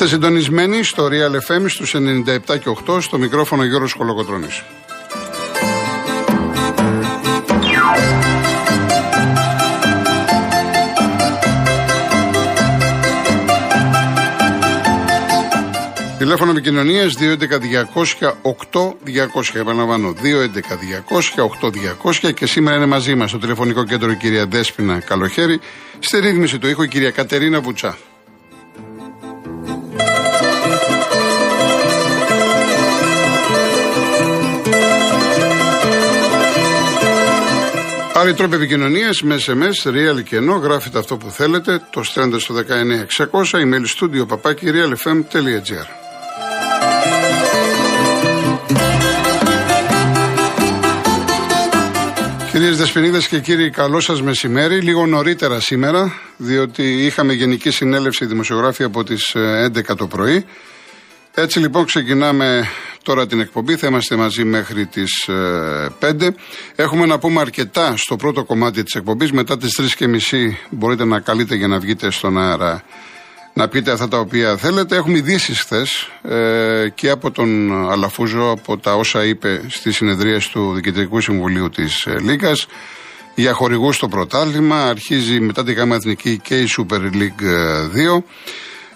Είστε συντονισμένοι στο Real FM στους 97 και 8 στο μικρόφωνο Γιώργος Κολοκοτρώνης. Τηλέφωνο επικοινωνίας 211-200-8200. Επαναλαμβάνω, 211-200-8200 και σήμερα είναι μαζί μας στο τηλεφωνικό κέντρο η κυρία Δέσπινα Καλοχέρη, στη ρύθμιση του ήχου η κυρία Κατερίνα Βουτσά. Άλλοι τρόποι επικοινωνίας με SMS, real και ενώ γράφετε αυτό που θέλετε, το στέλνετε στο 19600, email studio παπάκι realfm.gr. Κυρίες Δεσποινίδες και κύριοι, καλό σας μεσημέρι. Λίγο νωρίτερα σήμερα, διότι είχαμε γενική συνέλευση δημοσιογράφη από τις 11 το πρωί. Έτσι λοιπόν ξεκινάμε τώρα την εκπομπή. Θα είμαστε μαζί μέχρι τις 5. Έχουμε να πούμε αρκετά στο πρώτο κομμάτι της εκπομπής. Μετά τις 3.30 μπορείτε να καλείτε για να βγείτε στον αέρα να πείτε αυτά τα οποία θέλετε. Έχουμε ειδήσει χθες ε, και από τον Αλαφούζο από τα όσα είπε στι συνεδρίε του Διοικητικού Συμβουλίου της ε, Λίγκα για χορηγούς στο πρωτάθλημα. Αρχίζει μετά τη ΓΑΜΑ Εθνική και η Super League 2.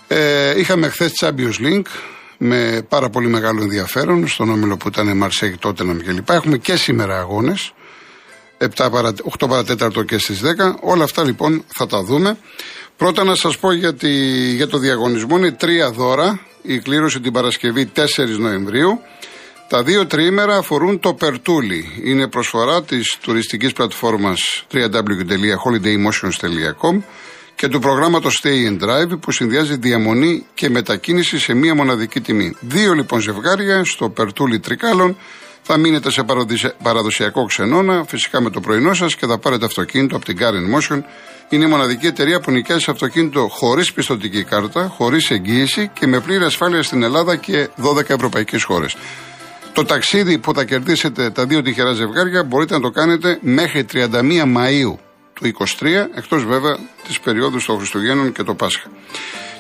Ε, ε, είχαμε χθες Champions League με πάρα πολύ μεγάλο ενδιαφέρον στον όμιλο που ήταν Μαρσέγ, Τότεναμ κλπ. Έχουμε και σήμερα αγώνες. 8 παρατέταρτο και στις 10. Όλα αυτά λοιπόν θα τα δούμε. Πρώτα να σας πω για, για το διαγωνισμό είναι τρία δώρα. Η κλήρωση την Παρασκευή 4 Νοεμβρίου. Τα δύο τριήμερα αφορούν το Περτούλι. Είναι προσφορά της τουριστικής πλατφόρμας www.holidaymotions.com και του προγράμματος Stay and Drive που συνδυάζει διαμονή και μετακίνηση σε μία μοναδική τιμή. Δύο λοιπόν ζευγάρια στο Περτούλι Τρικάλων θα μείνετε σε παραδοσιακό ξενώνα, φυσικά με το πρωινό σας και θα πάρετε αυτοκίνητο από την Car Motion. Είναι η μοναδική εταιρεία που νοικιάζει αυτοκίνητο χωρίς πιστοτική κάρτα, χωρίς εγγύηση και με πλήρη ασφάλεια στην Ελλάδα και 12 ευρωπαϊκές χώρες. Το ταξίδι που θα κερδίσετε τα δύο τυχερά ζευγάρια μπορείτε να το κάνετε μέχρι 31 Μαΐου του 23, εκτός βέβαια της περίοδου των Χριστουγέννων και το Πάσχα.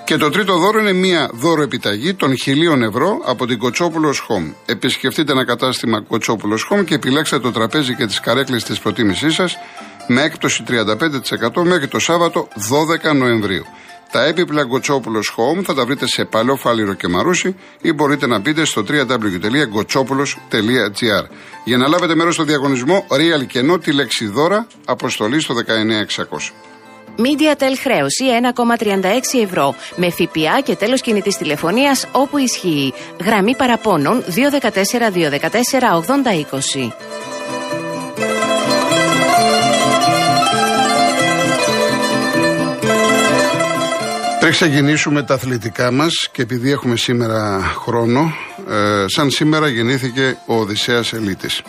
Και το τρίτο δώρο είναι μία δώρο επιταγή των χιλίων ευρώ από την Κοτσόπουλος Home. Επισκεφτείτε ένα κατάστημα Κοτσόπουλος Home και επιλέξτε το τραπέζι και τις καρέκλες της προτίμησής σας με έκπτωση 35% μέχρι το Σάββατο 12 Νοεμβρίου. Τα έπιπλα Γκοτσόπουλος Home θα τα βρείτε σε Παλαιό Φάληρο και Μαρούσι ή μπορείτε να μπείτε στο www.gotsopoulos.gr. Για να λάβετε μέρος στο διαγωνισμό Real και ενώ τη λέξη δώρα, αποστολή στο 19600. MediaTel χρέωση 1,36 ευρώ με ΦΠΑ και τέλος κινητής τηλεφωνίας όπου ισχύει. Γραμμή παραπώνων 214 214 8020. Πριν ξεκινήσουμε τα αθλητικά μας και επειδή έχουμε σήμερα χρόνο, ε, σαν σήμερα γεννήθηκε ο Οδυσσέας Ελίτης.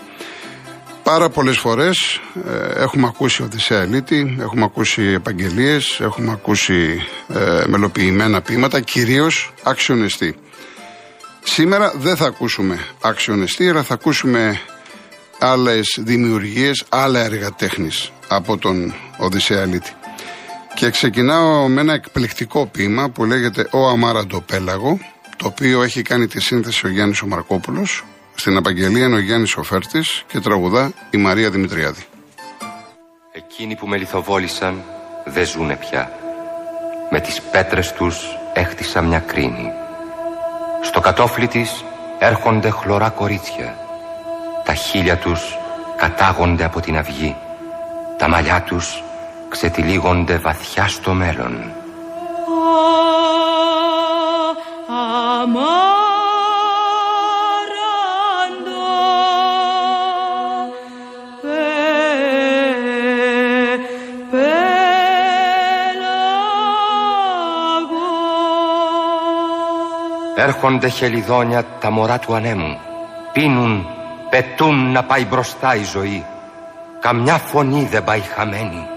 Πάρα πολλές φορές ε, έχουμε ακούσει Οδυσσέα Ελίτη, έχουμε ακούσει επαγγελίες, έχουμε ακούσει ε, μελοποιημένα ποίηματα, κυρίως αξιονεστή. Σήμερα δεν θα ακούσουμε αξιονεστή, αλλά θα ακούσουμε άλλες δημιουργίες, άλλα έργα τέχνης από τον Οδυσσέα Ελίτη. Και ξεκινάω με ένα εκπληκτικό ποίημα που λέγεται «Ο Αμάραντο Πέλαγο», το οποίο έχει κάνει τη σύνθεση ο Γιάννης ο Μαρκόπουλος, στην απαγγελία είναι ο Γιάννης Οφέρτη και τραγουδά η Μαρία Δημητριάδη. Εκείνοι που με λιθοβόλησαν δεν ζουνε πια. Με τις πέτρες τους έχτισα μια κρίνη. Στο κατόφλι της έρχονται χλωρά κορίτσια. Τα χείλια τους κατάγονται από την αυγή. Τα μαλλιά τους ξετυλίγονται βαθιά στο μέλλον. Έρχονται χελιδόνια τα μωρά του ανέμου. Πίνουν, πετούν να πάει μπροστά η ζωή. Καμιά φωνή δεν πάει χαμένη.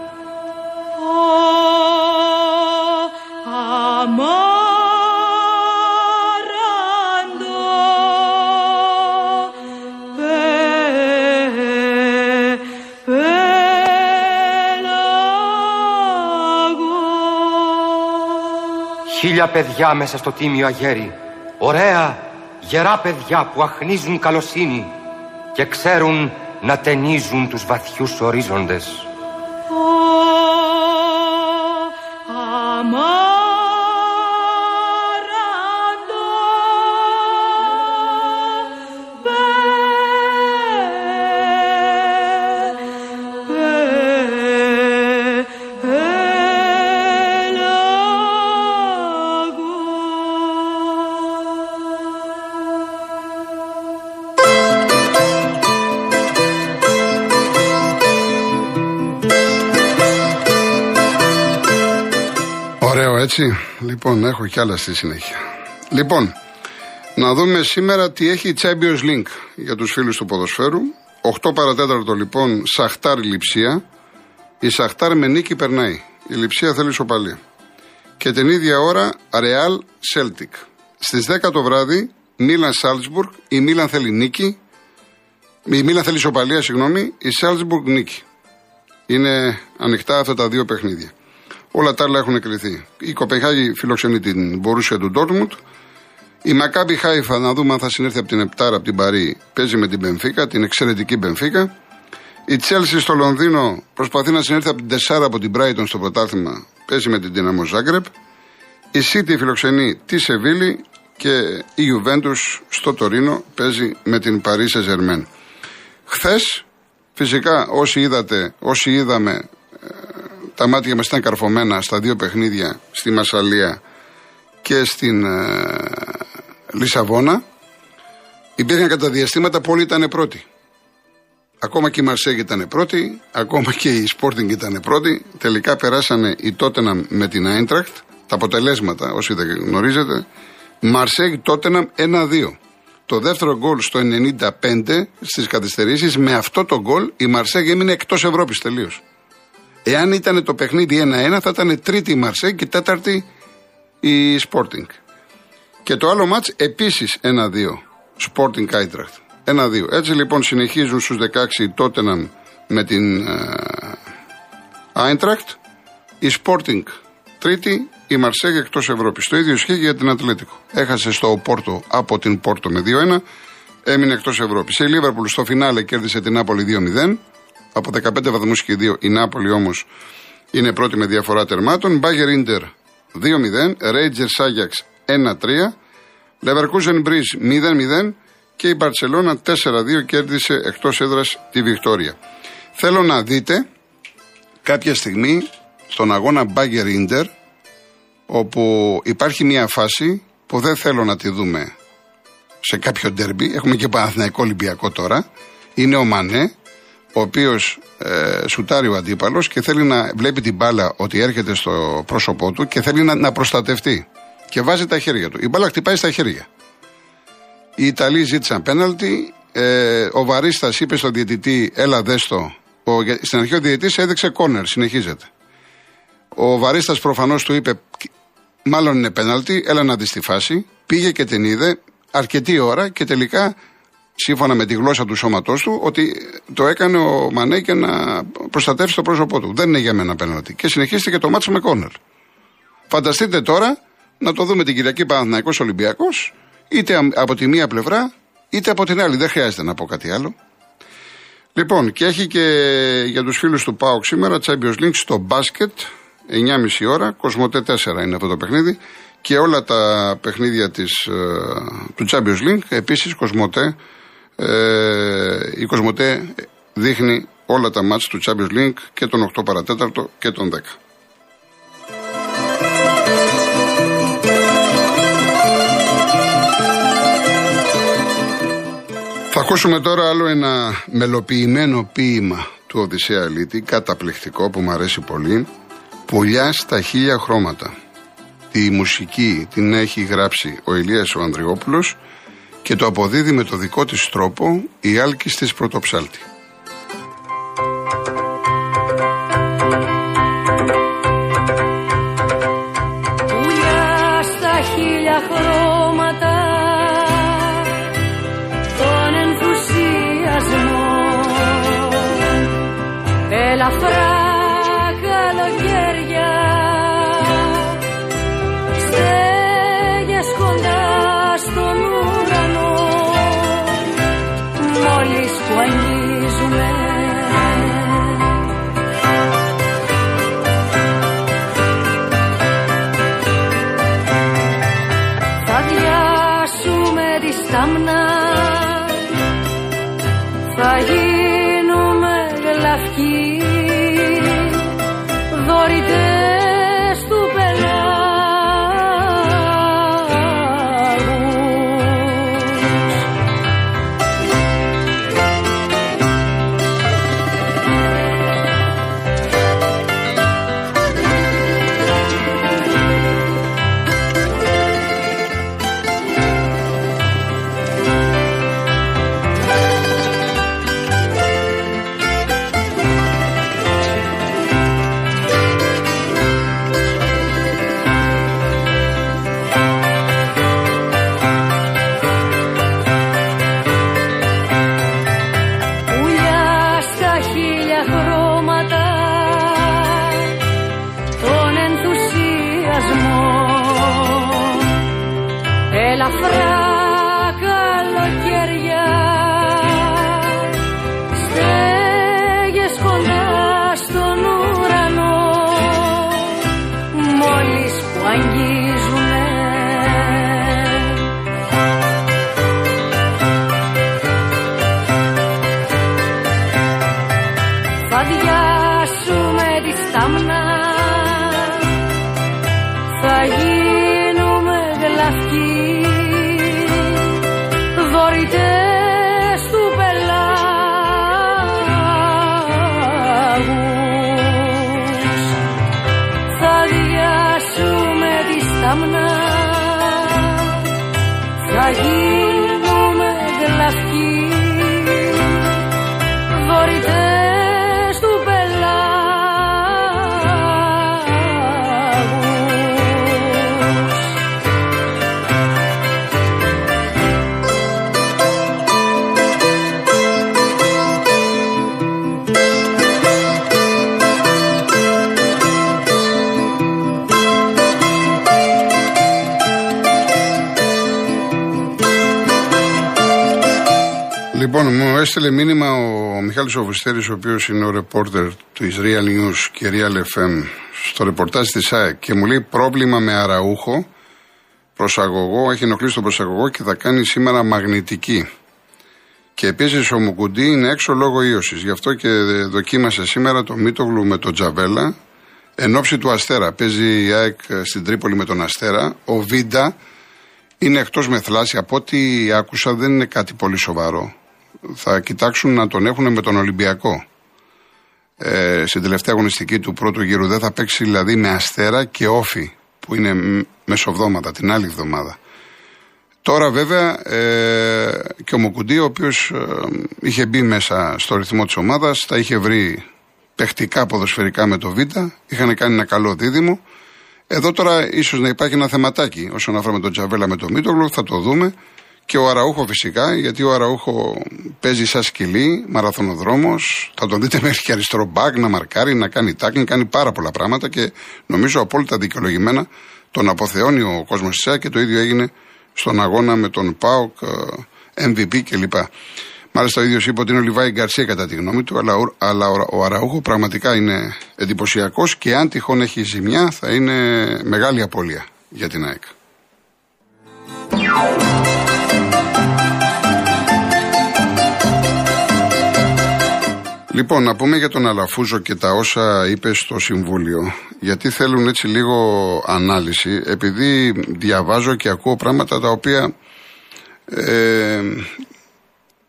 Χίλια παιδιά μέσα στο τίμιο αγέρι. Ωραία, γερά παιδιά που αχνίζουν καλοσύνη και ξέρουν να ταινίζουν τους βαθιούς ορίζοντες. Έτσι. Λοιπόν, έχω κι άλλα στη συνέχεια. Λοιπόν, να δούμε σήμερα τι έχει η Champions League για τους φίλους του ποδοσφαίρου. 8 παρατέταρτο λοιπόν, Σαχτάρ Λιψία. Η Σαχτάρ με νίκη περνάει. Η Λιψία θέλει σοπαλία. Και την ίδια ώρα, Real Celtic. Στις 10 το βράδυ, Μίλαν Σάλτσμπουργκ. Η Μίλαν θέλει νίκη. Η Μίλαν θέλει σοπαλία, συγγνώμη. Η Σάλτσμπουργκ νίκη. Είναι ανοιχτά αυτά τα δύο παιχνίδια. Όλα τα άλλα έχουν κρυθεί. Η Κοπεχάγη φιλοξενεί την Μπορούσια του Ντόρτμουντ. Η Μακάμπι Χάιφα, να δούμε αν θα συνέρθει από την Επτάρα από την Παρή, παίζει με την Μπενφίκα, την εξαιρετική Μπενφίκα. Η Τσέλσι στο Λονδίνο προσπαθεί να συνέρθει από την Τεσάρα από την Μπράιτον στο πρωτάθλημα, παίζει με την Δυναμό Ζάγκρεπ. Η Σίτι φιλοξενεί τη Σεβίλη και η Ιουβέντου στο Τωρίνο παίζει με την Παρή Σεζερμέν. Χθες, φυσικά όσοι είδατε, όσοι είδαμε τα μάτια μας ήταν καρφωμένα στα δύο παιχνίδια στη Μασαλία και στην ε, Λισαβόνα. Υπήρχαν κατά διαστήματα που όλοι ήταν πρώτοι. Ακόμα και η Μαρσέγ ήταν πρώτη, ακόμα και η Sporting ήταν πρώτη. Τελικά περάσανε η Τότενα με την Άιντρακτ. Τα αποτελέσματα, όσοι δεν γνωρίζετε. Μαρσέγ Τότεναμ 1-2. Το δεύτερο γκολ στο 95 στις καθυστερήσεις, με αυτό το γκολ η Μαρσέγ έμεινε εκτός Ευρώπης τελείως. Εάν ήταν το παιχνίδι 1-1, θα ήταν τρίτη η Μαρσέη και τέταρτη η Sporting. Και το άλλο μάτς επίσης 1-2. Sporting Eintracht. 1-2. Έτσι λοιπόν συνεχίζουν στους 16 η Tottenham με την Άιντρακτ, Η Sporting τρίτη, η Μαρσέγ εκτός Ευρώπης. Το ίδιο ισχύει για την Ατλέτικο. Έχασε στο Πόρτο από την Πόρτο με 2-1, έμεινε εκτός Ευρώπης. Η Λίβερπουλ στο φινάλε κέρδισε την Νάπολη 2-0. Από 15 βαθμούς και 2 η Νάπολη όμως είναι πρώτη με διαφορά τερμάτων. Μπάγκερ Ιντερ 2-0. Ρέιτζερ Σάγιαξ 1-3. Λεβερκούζεν Μπριζ 0-0. Και η Μπαρσελόνα 4-2 κέρδισε εκτός έδρας τη Βικτόρια. Θέλω να δείτε κάποια στιγμή στον αγώνα Μπάγκερ Ιντερ όπου υπάρχει μια φάση που δεν θέλω να τη δούμε σε κάποιο ντέρμπι. Έχουμε και Παναθηναϊκό Ολυμπιακό τώρα. Είναι ο Μανέ ο οποίος ε, σουτάρει ο αντίπαλος και θέλει να βλέπει την μπάλα ότι έρχεται στο πρόσωπό του και θέλει να, να προστατευτεί. Και βάζει τα χέρια του. Η μπάλα χτυπάει στα χέρια. Οι Ιταλοί ζήτησαν πέναλτι. Ε, ο Βαρίστας είπε στον διαιτητή, έλα δέστο. Ο, στην αρχή ο διαιτητής έδειξε κόνερ, συνεχίζεται. Ο Βαρίστας προφανώς του είπε, μάλλον είναι πέναλτι, έλα να δεις τη φάση. Πήγε και την είδε αρκετή ώρα και τελικά σύμφωνα με τη γλώσσα του σώματός του, ότι το έκανε ο Μανέ για να προστατεύσει το πρόσωπό του. Δεν είναι για μένα πέναλτι. Και συνεχίστηκε το μάτσο με κόρνερ. Φανταστείτε τώρα να το δούμε την Κυριακή Παναθυναϊκό Ολυμπιακός, είτε από τη μία πλευρά, είτε από την άλλη. Δεν χρειάζεται να πω κάτι άλλο. Λοιπόν, και έχει και για τους φίλους του ΠΑΟΚ σήμερα Champions League στο μπάσκετ, 9.30 ώρα, Κοσμοτέ 4 είναι αυτό το παιχνίδι και όλα τα παιχνίδια της, ε, του Champions League, επίσης Κοσμοτέ ε, η Κοσμοτέ δείχνει όλα τα μάτια του Champions League και τον 8 παρατέταρτο και τον 10. Θα ακούσουμε τώρα άλλο ένα μελοποιημένο ποίημα του Οδυσσέα Ελίτη, καταπληκτικό που μου αρέσει πολύ. Πουλιά στα χίλια χρώματα. Τη μουσική την έχει γράψει ο Ηλίας ο Ανδριόπουλος και το αποδίδει με το δικό της τρόπο η Άλκης της Πρωτοψάλτη. στα χίλια χρώματα τον ενθουσιασμό ελαφρά κραυγή δωρητέ θα διάσουμε τη στάμνα θα γίνουμε έστειλε μήνυμα ο Μιχάλης Οβουστέρης, ο οποίος είναι ο ρεπόρτερ του Real News και Real FM στο ρεπορτάζ της ΑΕΚ και μου λέει πρόβλημα με αραούχο, προσαγωγό, έχει ενοχλήσει τον προσαγωγό και θα κάνει σήμερα μαγνητική. Και επίσης ο Μουκουντή είναι έξω λόγω ίωσης. Γι' αυτό και δοκίμασε σήμερα το Μίτογλου με τον Τζαβέλα εν ώψη του Αστέρα. Παίζει η ΑΕΚ στην Τρίπολη με τον Αστέρα. Ο Βίντα είναι εκτός με θλάση. Από ό,τι άκουσα δεν είναι κάτι πολύ σοβαρό. Θα κοιτάξουν να τον έχουν με τον Ολυμπιακό. Ε, στην τελευταία αγωνιστική του πρώτου γύρου δεν θα παίξει δηλαδή με Αστέρα και Όφη που είναι μ- μεσοβδόματα, την άλλη εβδομάδα. Τώρα βέβαια ε, και ο Μουκουντή ο οποίος ε, είχε μπει μέσα στο ρυθμό της ομάδας, τα είχε βρει παιχτικά ποδοσφαιρικά με το Β, είχαν κάνει ένα καλό δίδυμο. Εδώ τώρα ίσως να υπάρχει ένα θεματάκι όσον αφορά με τον Τζαβέλα με τον Μίτογλου, θα το δούμε. Και ο Αραούχο φυσικά, γιατί ο Αραούχο παίζει σαν σκυλί, μαραθωνοδρόμος, θα τον δείτε μέχρι και αριστερό μπακ να μαρκάρει, να κάνει τάκλινγκ, κάνει πάρα πολλά πράγματα και νομίζω απόλυτα δικαιολογημένα τον αποθεώνει ο κόσμος της ΣΑΚ και το ίδιο έγινε στον αγώνα με τον ΠΑΟΚ, ε, MVP κλπ. Μάλιστα ο ίδιος είπε ότι είναι ο Λιβάη Γκαρσία κατά τη γνώμη του, αλλά, ο- αλλά ο, ο Αραούχο πραγματικά είναι εντυπωσιακός και αν τυχόν έχει ζημιά θα είναι μεγάλη απώλεια για την ΑΕΚ. Λοιπόν, να πούμε για τον Αλαφούζο και τα όσα είπε στο Συμβούλιο, γιατί θέλουν έτσι λίγο ανάλυση, επειδή διαβάζω και ακούω πράγματα τα οποία ε,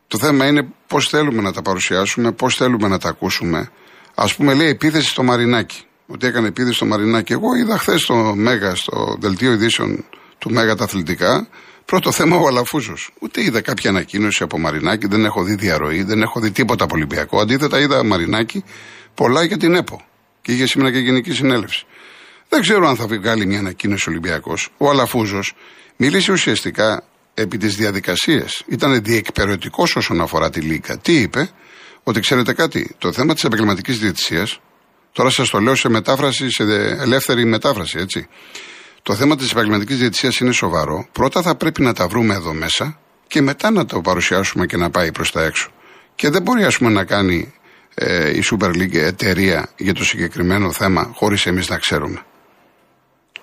το θέμα είναι πώς θέλουμε να τα παρουσιάσουμε, πώς θέλουμε να τα ακούσουμε. Ας πούμε λέει επίθεση στο Μαρινάκι, ότι έκανε επίθεση στο Μαρινάκι. Εγώ είδα χθες στο Μέγα, στο δελτίο ειδήσεων του Μέγα τα αθλητικά, πρώτο θέμα ο Αλαφούζος. Ούτε είδα κάποια ανακοίνωση από Μαρινάκι, δεν έχω δει διαρροή, δεν έχω δει τίποτα από Ολυμπιακό. Αντίθετα είδα Μαρινάκι πολλά για την ΕΠΟ. Και είχε σήμερα και γενική συνέλευση. Δεν ξέρω αν θα βγάλει μια ανακοίνωση Ολυμπιακός. Ο Αλαφούζος μίλησε ουσιαστικά επί της διαδικασίας. Ήταν διεκπαιρεωτικό όσον αφορά τη Λίγκα. Τι είπε, ότι ξέρετε κάτι, το θέμα της επαγγελματικής διαιτησίας, τώρα σας το λέω σε μετάφραση, σε ελεύθερη μετάφραση, έτσι. Το θέμα της επαγγελματικής διαιτησίας είναι σοβαρό. Πρώτα θα πρέπει να τα βρούμε εδώ μέσα και μετά να το παρουσιάσουμε και να πάει προς τα έξω. Και δεν μπορεί, ας πούμε, να κάνει ε, η Super League εταιρεία για το συγκεκριμένο θέμα χωρίς εμείς να ξέρουμε.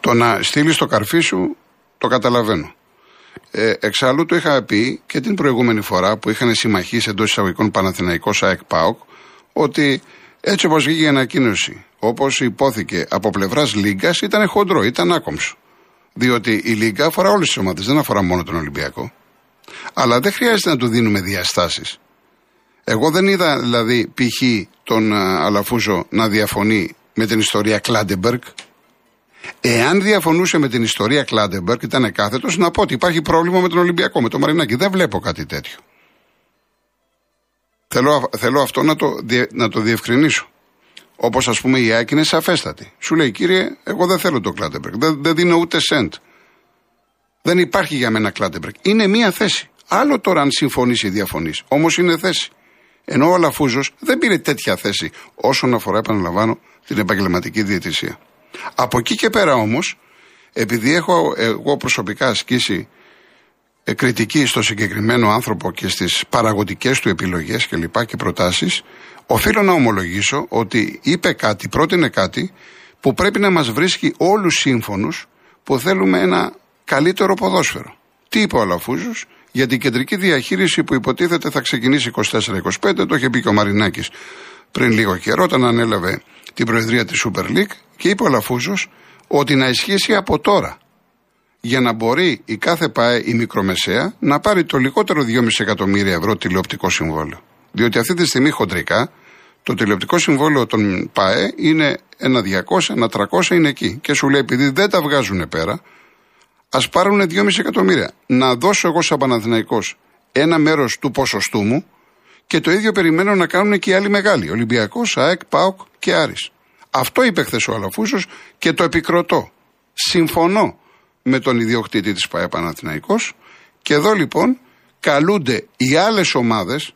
Το να στείλεις το καρφί σου το καταλαβαίνω. Ε, εξάλλου το είχα πει και την προηγούμενη φορά που είχαν συμμαχίσει εντός εισαγωγικών Παναθηναϊκός ΑΕΚ ΠΑΟΚ ότι έτσι όπως βγήκε η ανακοίνωση, όπως υπόθηκε από πλευράς Λίγκας, ήταν χοντρό, ήταν άκομψο. Διότι η Λίγκα αφορά όλες τις ομάδες, δεν αφορά μόνο τον Ολυμπιακό. Αλλά δεν χρειάζεται να του δίνουμε διαστάσεις. Εγώ δεν είδα δηλαδή π.χ. τον α, Αλαφούζο να διαφωνεί με την ιστορία Κλάντεμπεργκ. Εάν διαφωνούσε με την ιστορία Κλάντεμπεργκ, ήταν κάθετος να πω ότι υπάρχει πρόβλημα με τον Ολυμπιακό, με τον Μαρινάκη. Δεν βλέπω κάτι τέτοιο. Θέλω, θέλω αυτό να το, διε- να το διευκρινίσω. Όπως ας πούμε η ΑΕΚ είναι σαφέστατη. Σου λέει, κύριε, εγώ δεν θέλω το Κλάντεμπεργκ. Δεν, δεν δίνω ούτε σεντ. Δεν υπάρχει για μένα Κλάντεμπεργκ. Είναι μία θέση. Άλλο τώρα αν συμφωνείς ή διαφωνείς. Όμως είναι θέση. Ενώ ο Αλαφούζος δεν πήρε τέτοια θέση όσον αφορά, επαναλαμβάνω, την επαγγελματική διαιτησία. Από εκεί και πέρα όμως, επειδή έχω εγώ προσωπικά ασκήσει ε, κριτική στο συγκεκριμένο άνθρωπο και στις παραγωγικές του επιλογές και λοιπά και προτάσεις, οφείλω να ομολογήσω ότι είπε κάτι, πρότεινε κάτι που πρέπει να μας βρίσκει όλους σύμφωνους που θέλουμε ένα καλύτερο ποδόσφαιρο. Τι είπε ο Αλαφούζος; Για την κεντρική διαχείριση που υποτίθεται θα ξεκινήσει 24-25, το είχε πει και ο Μαρινάκης πριν λίγο καιρό, όταν ανέλαβε την προεδρία της Super League και είπε ο Αλαφούζος ότι να ισχύσει από τώρα για να μπορεί η κάθε ΠΑΕ, η μικρομεσαία, να πάρει το λιγότερο 2,5 εκατομμύρια ευρώ τηλεοπτικό συμβόλαιο. Διότι αυτή τη στιγμή χοντρικά το τηλεοπτικό συμβόλαιο των ΠΑΕ είναι ένα 200, ένα 300 είναι εκεί. Και σου λέει επειδή δεν τα βγάζουν πέρα, ας πάρουν 2,5 εκατομμύρια. Να δώσω εγώ σαν Παναθηναϊκός ένα μέρος του ποσοστού μου και το ίδιο περιμένω να κάνουν και οι άλλοι μεγάλοι. Ολυμπιακός, ΑΕΚ, ΠΑΟΚ και Άρης. Αυτό είπε χθες ο Αλαφούσος και το επικροτώ. Συμφωνώ με τον ιδιοκτήτη της ΠΑΕ Παναθηναϊκός και εδώ λοιπόν καλούνται οι άλλες ομάδες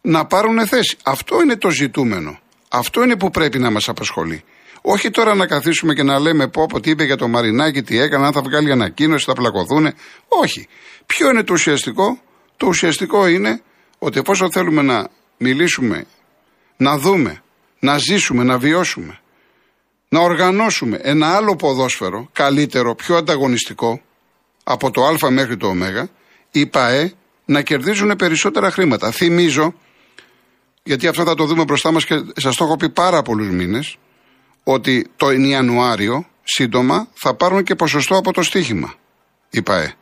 να πάρουν θέση. Αυτό είναι το ζητούμενο. Αυτό είναι που πρέπει να μας απασχολεί. Όχι τώρα να καθίσουμε και να λέμε πω από τι είπε για το Μαρινάκι, τι έκανε, αν θα βγάλει ανακοίνωση, θα πλακωθούν. Όχι. Ποιο είναι το ουσιαστικό; Το ουσιαστικό είναι ότι εφόσον θέλουμε να μιλήσουμε, να δούμε, να ζήσουμε, να βιώσουμε να οργανώσουμε ένα άλλο ποδόσφαιρο, καλύτερο, πιο ανταγωνιστικό, από το Α μέχρι το Ω, οι ΠΑΕ να κερδίζουν περισσότερα χρήματα. Θυμίζω, γιατί αυτό θα το δούμε μπροστά μας και σας το έχω πει πάρα πολλούς μήνες, ότι το Ιανουάριο σύντομα θα πάρουν και ποσοστό από το στοίχημα οι ΠΑΕ.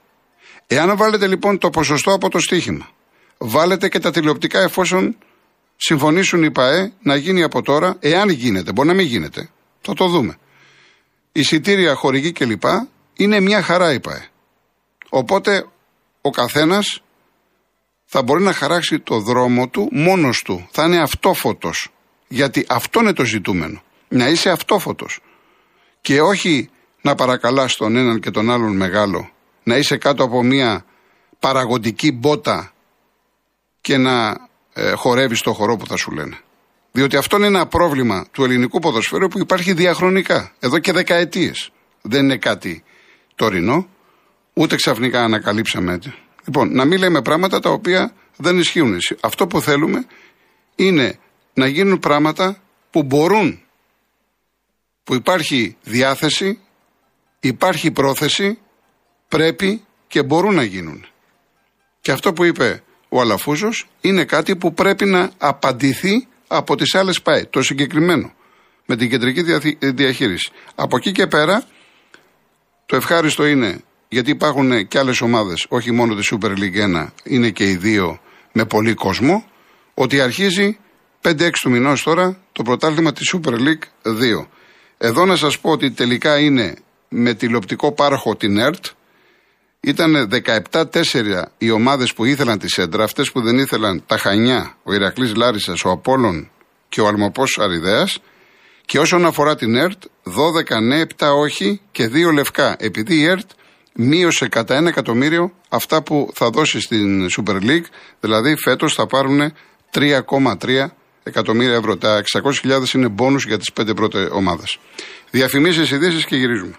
Εάν βάλετε λοιπόν το ποσοστό από το στοίχημα, βάλετε και τα τηλεοπτικά εφόσον συμφωνήσουν οι ΠΑΕ να γίνει από τώρα, εάν γίνεται, μπορεί να μην γίνεται, θα το δούμε. Εισιτήρια, χορηγή κλπ. είναι μια χαρά, είπα. Οπότε ο καθένας θα μπορεί να χαράξει το δρόμο του μόνος του. Θα είναι αυτόφωτος. Γιατί αυτό είναι το ζητούμενο. Να είσαι αυτόφωτος. Και όχι να παρακαλάς τον έναν και τον άλλον μεγάλο. Να είσαι κάτω από μια παραγωγική μπότα και να ε, χορεύεις το χορό που θα σου λένε. Διότι αυτό είναι ένα πρόβλημα του ελληνικού ποδοσφαίρου που υπάρχει διαχρονικά, εδώ και δεκαετίες. Δεν είναι κάτι τωρινό, ούτε ξαφνικά ανακαλύψαμε έτσι. Λοιπόν, να μην λέμε πράγματα τα οποία δεν ισχύουν. Αυτό που θέλουμε είναι να γίνουν πράγματα που μπορούν, που υπάρχει διάθεση, υπάρχει πρόθεση, πρέπει και μπορούν να γίνουν. Και αυτό που είπε ο Αλαφούζος είναι κάτι που πρέπει να απαντηθεί από τις άλλες ΠΑΕ. Το συγκεκριμένο. Με την κεντρική διαχείριση. Από εκεί και πέρα, το ευχάριστο είναι γιατί υπάρχουν και άλλες ομάδες, όχι μόνο τη Super League 1, είναι και οι δύο με πολύ κόσμο, ότι αρχίζει 5-6 του μηνός τώρα το πρωτάθλημα της Super League 2. Εδώ να σας πω ότι τελικά είναι με τηλεοπτικό πάροχο την ΕΡΤ, ήταν 17-4 οι ομάδες που ήθελαν τη σέντρα, αυτές που δεν ήθελαν τα Χανιά, ο Ηρακλής Λάρισας, ο Απόλων και ο Αλμοπός Αριδέας. Και όσον αφορά την ΕΡΤ, 12 ναι, 7 όχι και 2 λευκά. Επειδή η ΕΡΤ μείωσε κατά ένα εκατομμύριο αυτά που θα δώσει στην Super League, δηλαδή φέτος θα πάρουν 3,3 εκατομμύρια ευρώ. Τα 600.000 είναι μπόνους για τις 5 πρώτες ομάδες. Διαφημίσεις, ειδήσεις και γυρίζουμε.